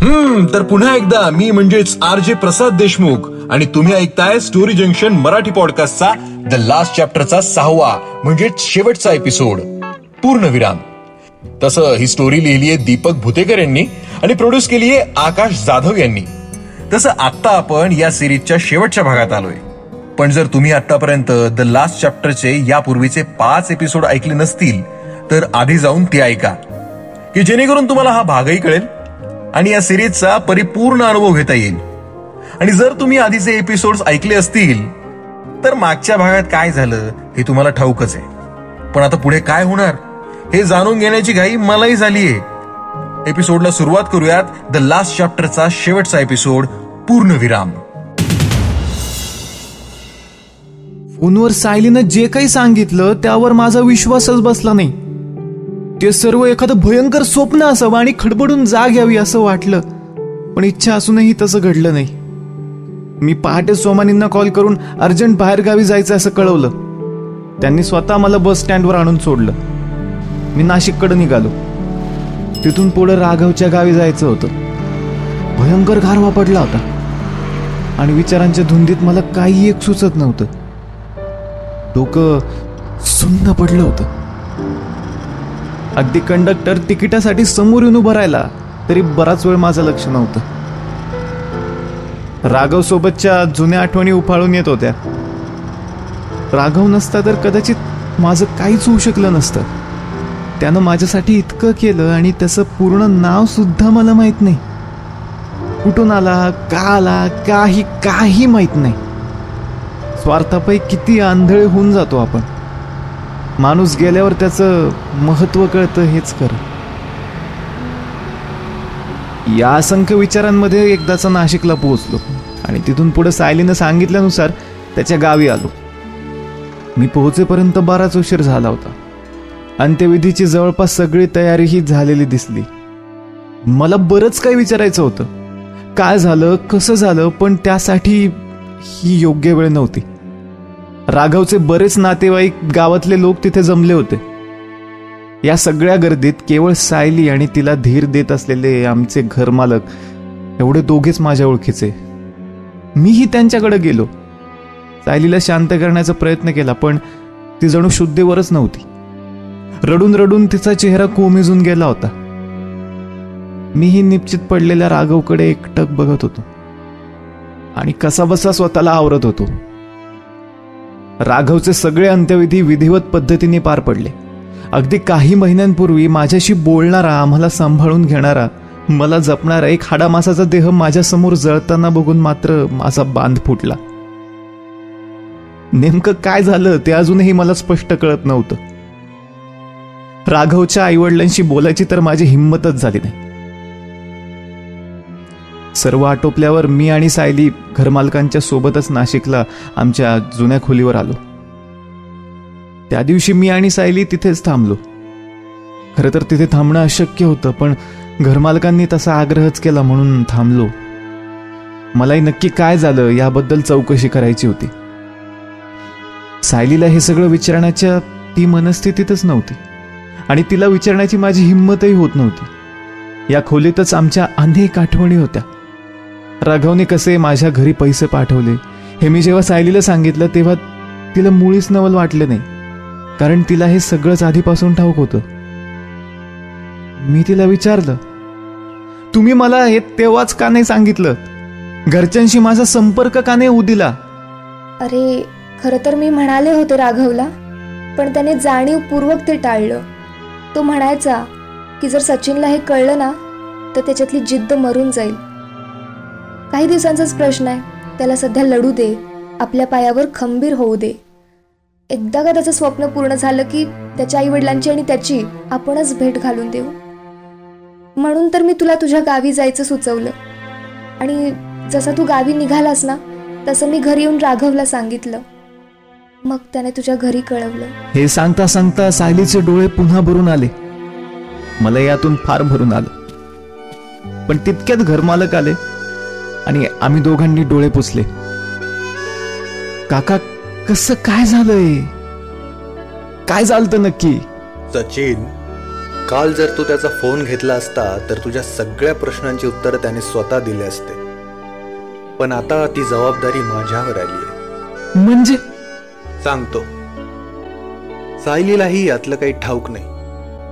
हम्म तर पुन्हा एकदा मी म्हणजेच आर जे प्रसाद देशमुख आणि तुम्ही ऐकताय स्टोरी जंक्शन मराठी पॉडकास्टचा द लास्ट चॅप्टरचा सहावा म्हणजेच शेवटचा एपिसोड पूर्णविराम. तसं ही स्टोरी लिहिली आहे दीपक भुतेकर यांनी आणि प्रोड्यूस केली आहे आकाश जाधव यांनी. तसं आता आपण या सिरीजच्या शेवटच्या भागात आलोय. पण जर तुम्ही आतापर्यंत द लास्ट चॅप्टरचे यापूर्वीचे पाच एपिसोड ऐकले नसतील तर आधी जाऊन ते ऐका. की जेणेकरून तुम्हाला हा भागही कळेल आणि या सिरीजचा परिपूर्ण अनुभव घेता येईल. आणि जर तुम्ही आधीचे एपिसोड ऐकले असतील तर मागच्या भागात काय झालं हे तुम्हाला ठाऊकच आहे. पण आता पुढे काय होणार हे जाणून घेण्याची घाई मलाही झालीये. एपिसोडला सुरुवात करूयात द लास्ट चॅप्टरचा शेवटचा एपिसोड पूर्णविराम. फोनवर सायलीनं जे काही सांगितलं त्यावर माझा विश्वासच बसला नाही. ते सर्व एखादं भयंकर स्वप्न असावं आणि खडबडून जाग यावी असं वाटलं. पण इच्छा असूनही तसं घडलं नाही. मी पहाटे सोमानींना कॉल करून अर्जंट बाहेरगावी जायचं असं कळवलं. त्यांनी स्वतः मला बस स्टँडवर आणून सोडलं. मी नाशिककडे निघालो. तिथून पुढं राघवच्या गावी जायचं होतं. भयंकर गारवा पडला होता. आणि विचारांच्या धुंदीत मला काही एक सुचत नव्हतं. डोकं सुन्न पडलं होतं. अगदी कंडक्टर तिकिटासाठी समोर येऊन उभं राहिला तरी बराच वेळ माझं लक्ष नव्हतं. राघव सोबतच्या जुन्या आठवणी उफाळून येत होत्या. राघव नसता तर कदाचित माझं काहीच होऊ शकलं नसतं. त्यानं माझ्यासाठी इतकं केलं आणि त्याचं पूर्ण नाव सुद्धा मला माहीत नाही. कुठून आला का आला काही काही माहीत नाही. स्वार्थापै किती आंधळे होऊन जातो आपण. माणूस गेल्यावर त्याचं महत्त्व कळतं हेच खरं. या असंख्य विचारांमध्ये एकदाचा नाशिकला पोहोचलो आणि तिथून पुढे सायलीनं सांगितल्यानुसार त्याच्या गावी आलो. मी पोहोचेपर्यंत बराच उशीर झाला होता. अंत्यविधीची जवळपास सगळी तयारीही झालेली दिसली. मला बरंच काही विचारायचं होतं. काय झालं कसं झालं पण त्यासाठी ही योग्य वेळ नव्हती. राघवचे बरेच नातेवाईक गावातले लोक तिथे जमले होते. या सगळ्या गर्दीत केवळ सायली आणि तिला धीर देत असलेले आमचे घरमालक एवढे दोघेच माझ्या ओळखीचे. मीही त्यांच्याकडे गेलो. सायलीला शांत करण्याचा प्रयत्न केला पण ती जणू शुद्धीवरच नव्हती. रडून रडून तिचा चेहरा कोमेजून गेला होता. मीही निश्चित पडलेल्या राघवकडे एकटक बघत होतो. आणि कसाबसा स्वतःला आवरत होतो. राघवचे सगळे अंत्यविधी विधिवत पद्धतीने पार पडले. अगदी काही महिन्यांपूर्वी माझ्याशी बोलणारा आम्हाला सांभाळून घेणारा मला जपणारा एक हाडामासाचा देह माझ्यासमोर जळताना बघून मात्र माझा बांध फुटला. नेमकं काय झालं ते अजूनही मला स्पष्ट कळत नव्हतं. राघवच्या आईवडिलांशी बोलायची तर माझी हिंमतच झाली नाही. सर्व आटोपल्यावर मी आणि सायली घरमालकांच्या सोबतच नाशिकला आमच्या जुन्या खोलीवर आलो. त्या दिवशी मी आणि सायली तिथेच थांबलो. खरं तर तिथे थांबणं अशक्य होतं पण घरमालकांनी तसा आग्रहच केला म्हणून थांबलो. मलाही नक्की काय झालं याबद्दल चौकशी करायची होती. सायलीला हे सगळं विचारण्याच्या ती मनस्थितीतच नव्हती आणि तिला विचारण्याची माझी हिंमतही होत नव्हती. या खोलीतच आमच्या अनेक आठवणी होत्या. राघवने कसे माझ्या घरी पैसे पाठवले? हे मी जेव्हा सायलीला सांगितलं तेव्हा तिला मुळीच नवल वाटलं नाही. कारण तिला हे सगळंच आधीपासून ठाऊक होतं. मी तिला विचारलं तुम्ही मला हे तेव्हाच का नाही सांगितलं? घरच्यांशी माझा संपर्क का नाही होऊ दिला? अरे खरं तर मी म्हणाले होते राघवला पण त्याने जाणीवपूर्वक ते टाळलं. तो म्हणायचा की जर सचिनला हे कळलं ना तर त्याच्यातली जिद्द मरून जाईल. काही दिवसांचाच प्रश्न आहे. त्याला सध्या लढू दे. आपल्या पायावर खंबीर होऊ दे. एकदा का त्याचं स्वप्न पूर्ण झालं की त्याच्या आईवडिलांची आणि त्याची आपणच भेट घालून देऊ? म्हणून तर मी तुला तुझ्या गावी जायचं सुचवलं. आणि जसं तू गावी निघालास ना तसं मी घरी येऊन राघवला सांगितलं. मग त्याने तुझ्या घरी कळवलं. हे सांगता सांगता सायलीचे डोळे पुन्हा भरून आले. मला यातून फार भरून आलं. पण तितक्यात घरमालक आले. आणि आम्ही दोघांनी डोळे पुसले. काका कसं काय झालंय? काय झालं नक्की? सचिन काल जर तू त्याचा फोन घेतला असता तर तुझ्या सगळ्या प्रश्नांची उत्तरं त्याने स्वतः दिले असते. पण आता ती जबाबदारी माझ्यावर आली आहे. म्हणजे? सांगतो. सायलीलाही यातलं काही ठाऊक नाही.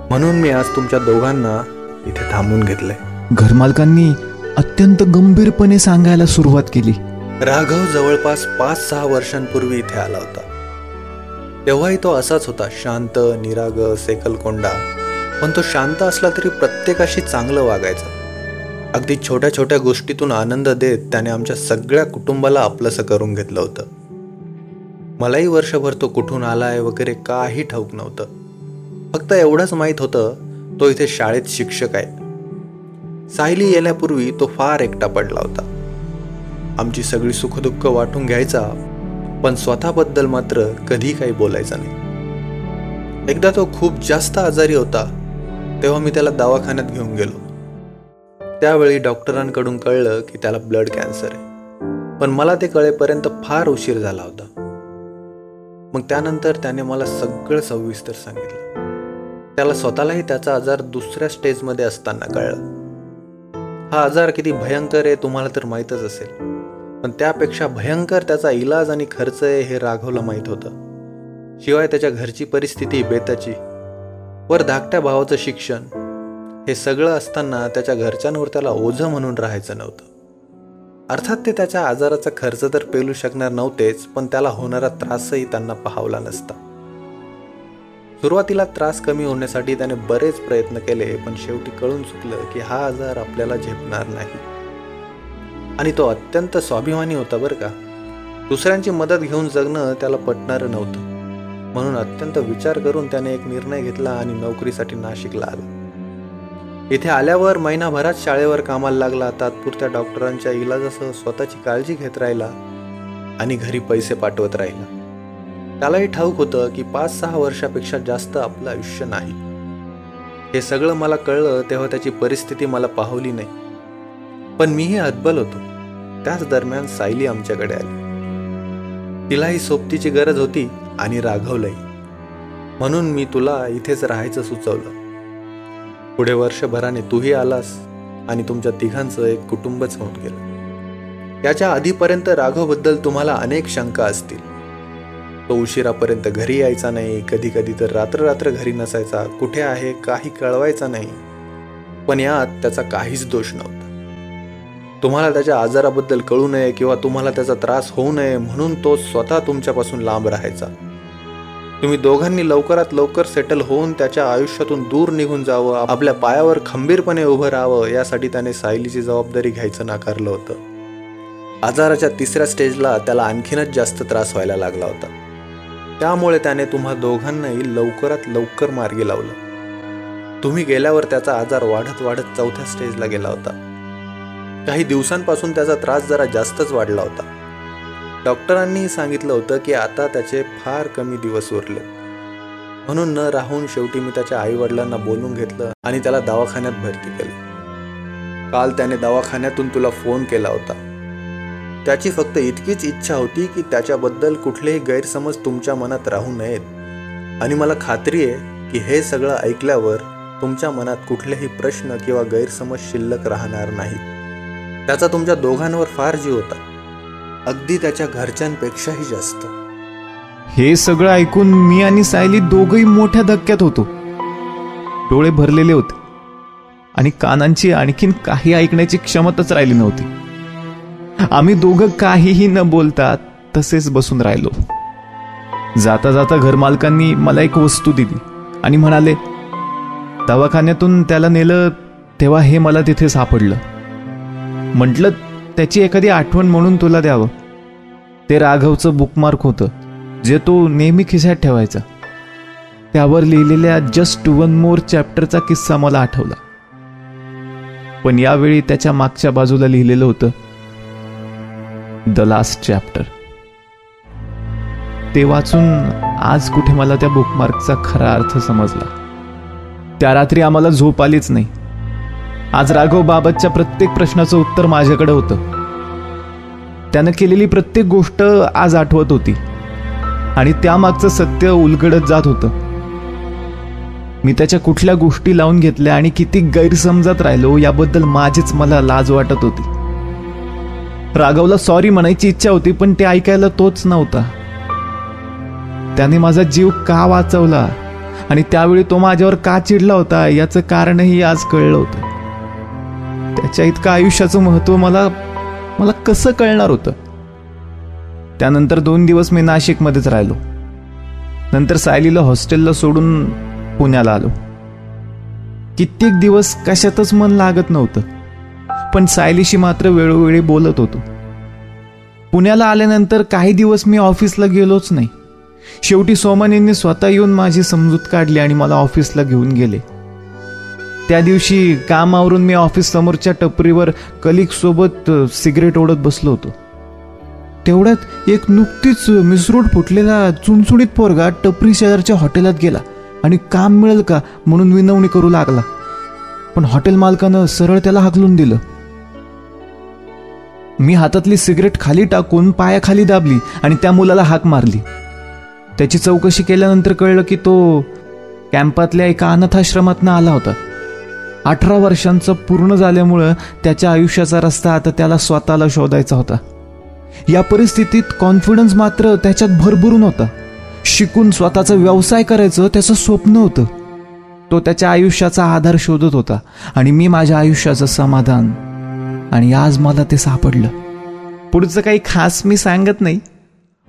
म्हणून मी आज तुमच्या दोघांना इथे थांबून घेतलंय. घरमालकांनी अत्यंत गंभीरपणे सांगायला सुरुवात केली. राघव जवळपास पाच सहा वर्षांपूर्वी इथे आला होता. तेव्हाही तो असाच होता शांत निराग सेकलकोंडा. पण तो शांत असला तरी प्रत्येकाशी चांगलं वागायचा. अगदी छोट्या छोट्या गोष्टीतून आनंद देत त्याने आमच्या सगळ्या कुटुंबाला आपलंसं करून घेतलं होतं. मलाही वर्षभर तो कुठून आलाय वगैरे काही ठाऊक नव्हतं. फक्त एवढंच माहीत होतं तो इथे शाळेत शिक्षक आहे. सायली येण्यापूर्वी तो फार एकटा पडला होता. आमची सगळी सुखदुःख वाटून घ्यायचा पण स्वतःबद्दल मात्र कधी काही बोलायचा नाही. एकदा तो खूप जास्त आजारी होता तेव्हा मी त्याला दवाखान्यात घेऊन गेलो. त्यावेळी डॉक्टरांकडून कळलं की त्याला ब्लड कॅन्सर आहे. पण मला ते कळेपर्यंत फार उशीर झाला होता. मग त्यानंतर त्याने मला सगळं सविस्तर सांगितलं. त्याला स्वतःलाही त्याचा आजार दुसऱ्या स्टेजमध्ये असताना कळलं. हा आजार किती भयंकर आहे तुम्हाला तर माहीतच असेल. पण त्यापेक्षा भयंकर त्याचा इलाज आणि खर्च आहे हे राघवला माहीत होतं. शिवाय त्याच्या घरची परिस्थिती बेताची. वर धाकट्या भावाचं शिक्षण. हे सगळं असताना त्याच्या घरच्यांवर त्याला ओझं म्हणून राहायचं नव्हतं. अर्थात ते त्याच्या आजाराचा खर्च तर पेलू शकणार नव्हतेच पण त्याला होणारा त्रासही त्यांना पाहावला नसता. सुरुवातीला त्रास कमी होण्यासाठी त्याने बरेच प्रयत्न केले पण शेवटी कळून चुकलं की हा आजार आपल्याला झेपणार नाही. आणि तो अत्यंत स्वाभिमानी होता बरं का. दुसऱ्यांची मदत घेऊन जगणं त्याला पटणारं नव्हतं. म्हणून अत्यंत विचार करून त्याने एक निर्णय घेतला आणि नोकरीसाठी नाशिकला आला. इथे आल्यावर महिनाभरात शाळेवर कामाला लागला तात्पुरत्या डॉक्टरांच्या इलाजासह स्वतःची काळजी घेत राहिला आणि घरी पैसे पाठवत राहिला. त्यालाही ठाऊक होतं की पाच सहा वर्षापेक्षा जास्त आपलं आयुष्य नाही. हे सगळं मला कळलं तेव्हा त्याची परिस्थिती मला पाहवली नाही. पण मीही हतबल होतो. त्याच दरम्यान सायली आमच्याकडे आली. तिलाही सोबतीची गरज होती आणि राघवलंही. म्हणून मी तुला इथेच राहायचं सुचवलं. पुढे वर्षभराने तूही आलास आणि तुमच्या तिघांचं एक कुटुंबच होऊन गेलं. याच्या आधीपर्यंत राघवबद्दल तुम्हाला अनेक शंका असतील. तो उशिरापर्यंत घरी यायचा नाही कधी कधी तर रात्र रात्र घरी नसायचा कुठे आहे काही कळवायचा नाही. पण यात त्याचा काहीच दोष नव्हता. तुम्हाला त्याच्या आजाराबद्दल कळू नये किंवा तुम्हाला त्याचा त्रास होऊ नये म्हणून तो स्वतः तुमच्यापासून लांब राहायचा. तुम्ही दोघांनी लवकरात लवकर सेटल होऊन त्याच्या आयुष्यातून दूर निघून जावं आपल्या पायावर खंबीरपणे उभं राहावं यासाठी त्याने सायलीची जबाबदारी घ्यायचं नाकारलं होतं. आजाराच्या तिसऱ्या स्टेजला त्याला आणखीनच जास्त त्रास व्हायला लागला होता. त्यामुळे त्याने तुम्हा दोघांनाही लवकरात लवकर मार्गी लावलं. तुम्ही गेल्यावर त्याचा आजार वाढत वाढत चौथ्या स्टेजला गेला होता. काही दिवसांपासून त्याचा त्रास जरा जास्तच वाढला होता. डॉक्टरांनी सांगितलं होतं की आता त्याचे फार कमी दिवस उरले. म्हणून न राहून शेवटी मी त्याच्या आई वडिलांना बोलून घेतलं आणि त्याला दवाखान्यात भरती केलं. काल त्याने दवाखान्यातून तुला फोन केला होता. त्याची फक्त इतकीच इच्छा होती की त्याच्याबद्दल कुठलेही गैरसमज तुमच्या मनात राहू नयेत. आणि मला खात्री आहे की हे सगळं ऐकल्यावर तुमच्या मनात कुठलेही प्रश्न किंवा गैरसमज शिल्लक राहणार नाहीत. त्याचा तुमच्या दोघांवर फार जीव होता. अगदी त्याच्या घरच्यांपेक्षाही जास्त. हे सगळं ऐकून मी आणि सायली दोघही मोठ्या धक्क्यात होतो. डोळे भरलेले होते. आणि कानांची आणखीन काही ऐकण्याची क्षमताच राहिली नव्हती. आम्ही दोघं काहीही न बोलता तसेच बसून राहिलो. जाता जाता घरमालकांनी मला एक वस्तू दिली आणि म्हणाले दवाखान्यातून त्याला नेलं तेव्हा हे मला तिथे सापडलं. म्हटलं त्याची एखादी आठवण म्हणून तुला द्यावं. ते राघवचं बुकमार्क होतं जे तो नेहमी खिशात ठेवायचा. त्यावर लिहिलेल्या जस्ट वन मोर चॅप्टरचा किस्सा मला आठवला. पण यावेळी त्याच्या मागच्या बाजूला लिहिलेलं होतं द लास्ट चॅप्टर ते वाचून आज कुठे मला त्या बुकमार्कचा खरा अर्थ समजला. त्या रात्री आम्हाला झोप आलीच नाही. आज राघव बाबतच्या प्रत्येक प्रश्नाचं उत्तर माझ्याकडे होतं. त्यानं केलेली प्रत्येक गोष्ट आज आठवत होती. आणि त्यामागचं सत्य उलगडत जात होतं. मी त्याच्या कुठल्या गोष्टी लावून घेतल्या आणि किती गैरसमजात राहिलो याबद्दल माझीच मला लाज वाटत होती. राघवला सॉरी म्हणायची इच्छा होती पण ते ऐकायला तोच नव्हता. त्याने माझा जीव का वाचवला? आणि त्यावेळी तो माझ्यावर का चिडला होता याचं कारणही आज कळलं होतं. त्याच्या इतकं आयुष्याचं महत्त्व मला मला कसं कळणार होतं? त्यानंतर दोन दिवस मी नाशिकमध्येच राहिलो. नंतर सायलीला हॉस्टेलला सोडून पुण्याला आलो. कित्येक दिवस कशातच मन लागत नव्हतं. पण सायलीशी मात्र वेळोवेळी बोलत होतो. पुण्याला आल्यानंतर काही दिवस मी ऑफिसला गेलोच नाही. शेवटी सोमन स्वतः येऊन माझी समजूत काढली आणि मला ऑफिसला घेऊन गेले. त्या दिवशी कामावरून मी ऑफिस समोरच्या टपरीवर कलिकसोबत सिगरेट ओढत बसलो होतो. तेवढ्यात एक नुकतीच मिसरूट फुटलेला चुणचुणीत पोरगा टपरी शेजारच्या हॉटेलात गेला आणि काम मिळेल का म्हणून विनवणी करू लागला. पण हॉटेल मालकानं सरळ त्याला हाकलून दिलं. मी हातातली सिगरेट खाली टाकून पायाखाली दाबली आणि त्या मुलाला हाक मारली. त्याची चौकशी केल्यानंतर कळलं की तो कॅम्पातल्या एका अनाथाश्रमातनं आला होता. अठरा वर्षांचं पूर्ण झाल्यामुळं त्याच्या आयुष्याचा रस्ता आता त्याला स्वतःला शोधायचा होता. या परिस्थितीत कॉन्फिडन्स मात्र त्याच्यात भरभरून होता. शिकून स्वतःचा व्यवसाय करायचं त्याचं स्वप्न होतं. तो त्याच्या आयुष्याचा आधार शोधत होता आणि मी माझ्या आयुष्याचं समाधान आणि आज मला ते सापडलं. पुढचं काही खास मी सांगत नाही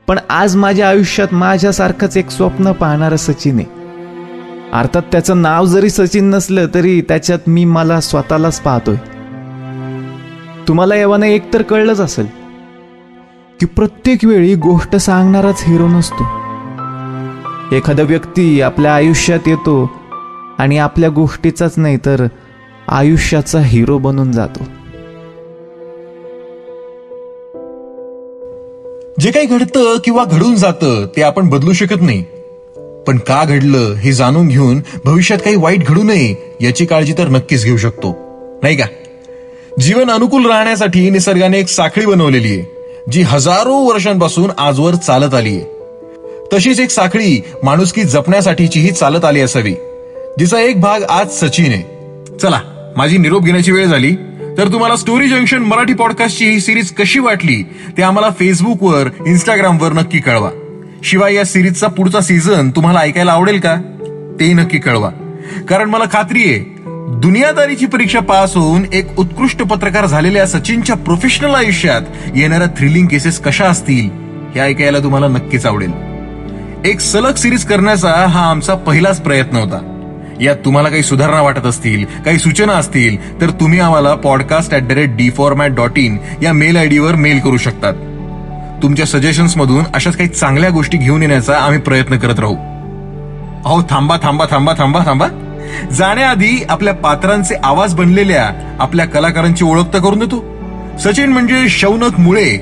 पण आज माझ्या आयुष्यात माझ्यासारखंच एक स्वप्न पाहणारं सचिन आहे. अर्थात त्याचं नाव जरी सचिन नसलं तरी त्याच्यात मी मला स्वतःलाच पाहतोय. तुम्हाला एव्हाना एक तर कळलंच असेल की प्रत्येक वेळी गोष्ट सांगणाराच हिरो नसतो. एखादा व्यक्ती आपल्या आयुष्यात येतो आणि आपल्या गोष्टीचाच नाही तर आयुष्याचा हिरो बनून जातो. जे काही घडतं किंवा घडून जातं ते आपण बदलू शकत नाही. पण का घडलं हे जाणून घेऊन भविष्यात काही वाईट घडू नये याची काळजी तर नक्कीच घेऊ शकतो. नाही का? जीवन अनुकूल राहण्यासाठी निसर्गाने एक साखळी बनवलेली आहे जी हजारो वर्षांपासून आजवर चालत आली आहे. तशीच एक साखळी माणुसकी जपण्यासाठीचीही चालत आली असावी जिचा एक भाग आज सचिन आहे. चला माझी निरोप घेण्याची वेळ झाली. तर तुम्हाला स्टोरी जंक्शन मराठी पॉडकास्टची ही सिरीज कशी वाटली ते आम्हाला फेसबुकवर इंस्टाग्रामवर नक्की कळवा. शिवाय या सिरीजचा पुढचा सीझन तुम्हाला ऐकायला आवडेल का तेही नक्की कळवा. कारण मला खात्री आहे दुनियादारीची परीक्षा पास होऊन एक उत्कृष्ट पत्रकार झालेल्या सचिनच्या प्रोफेशनल आयुष्यात येणाऱ्या थ्रिलिंग केसेस कशा असतील हे ऐकायला तुम्हाला नक्कीच आवडेल. एक सलग सिरीज करण्याचा हा आमचा पहिलाच प्रयत्न होता. यात तुम्हाला काही सुधारणा वाटत असतील काही सूचना असतील तर तुम्ही आम्हाला podcast at the rate D format dot in या मेल आयडीवर मेल करू शकतात. तुमच्या सजेशन्समधून अशाच काही चांगल्या गोष्टी घेऊन येण्याचा आम्ही प्रयत्न करत राहू. अहो थांबा थांबा थांबा थांबा थांबा. जाण्याआधी आपल्या पात्रांचे आवाज बनलेल्या आपल्या कलाकारांची ओळख तर करून देतो. सचिन म्हणजे शौनक मुळे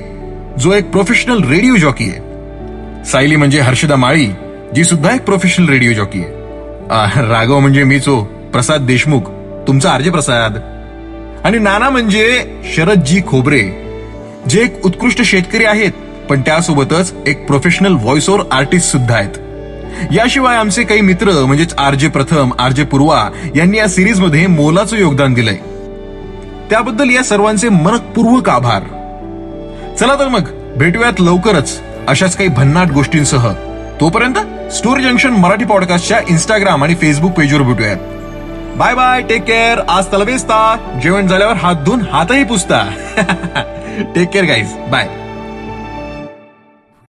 जो एक प्रोफेशनल रेडिओ जॉकी आहे. सायली म्हणजे हर्षदा माळी जी सुद्धा एक प्रोफेशनल रेडिओ जॉकी आहे. राघव म्हणजे मीच हो. प्रसाद देशमुख. तुमचा आरजे प्रसाद. आणि नाना म्हणजे शरदजी खोबरे. जे एक उत्कृष्ट शेतकरी आहेत पण त्यासोबतच एक प्रोफेशनल व्हॉइस ओव्हर आर्टिस्ट सुद्धा आहेत. याशिवाय आमचे काही मित्र म्हणजेच आरजे प्रथम आरजे पूर्वा यांनी या सिरीजमध्ये मोलाचं योगदान दिलंय. त्याबद्दल या सर्वांचे मनपूर्वक आभार. चला तर मग भेटूयात लवकरच अशाच काही भन्नाट गोष्टींसह. तोपर्यंत स्टोरी जंक्शन मराठी पॉडकास्टच्या इंस्टाग्राम आणि फेसबुक पेजवर भेटूयात. बाय बाय टेक केअर आज तलवेस्ता जेवण झाल्यावर हात धुवून हातही पुसता. Take care guys bye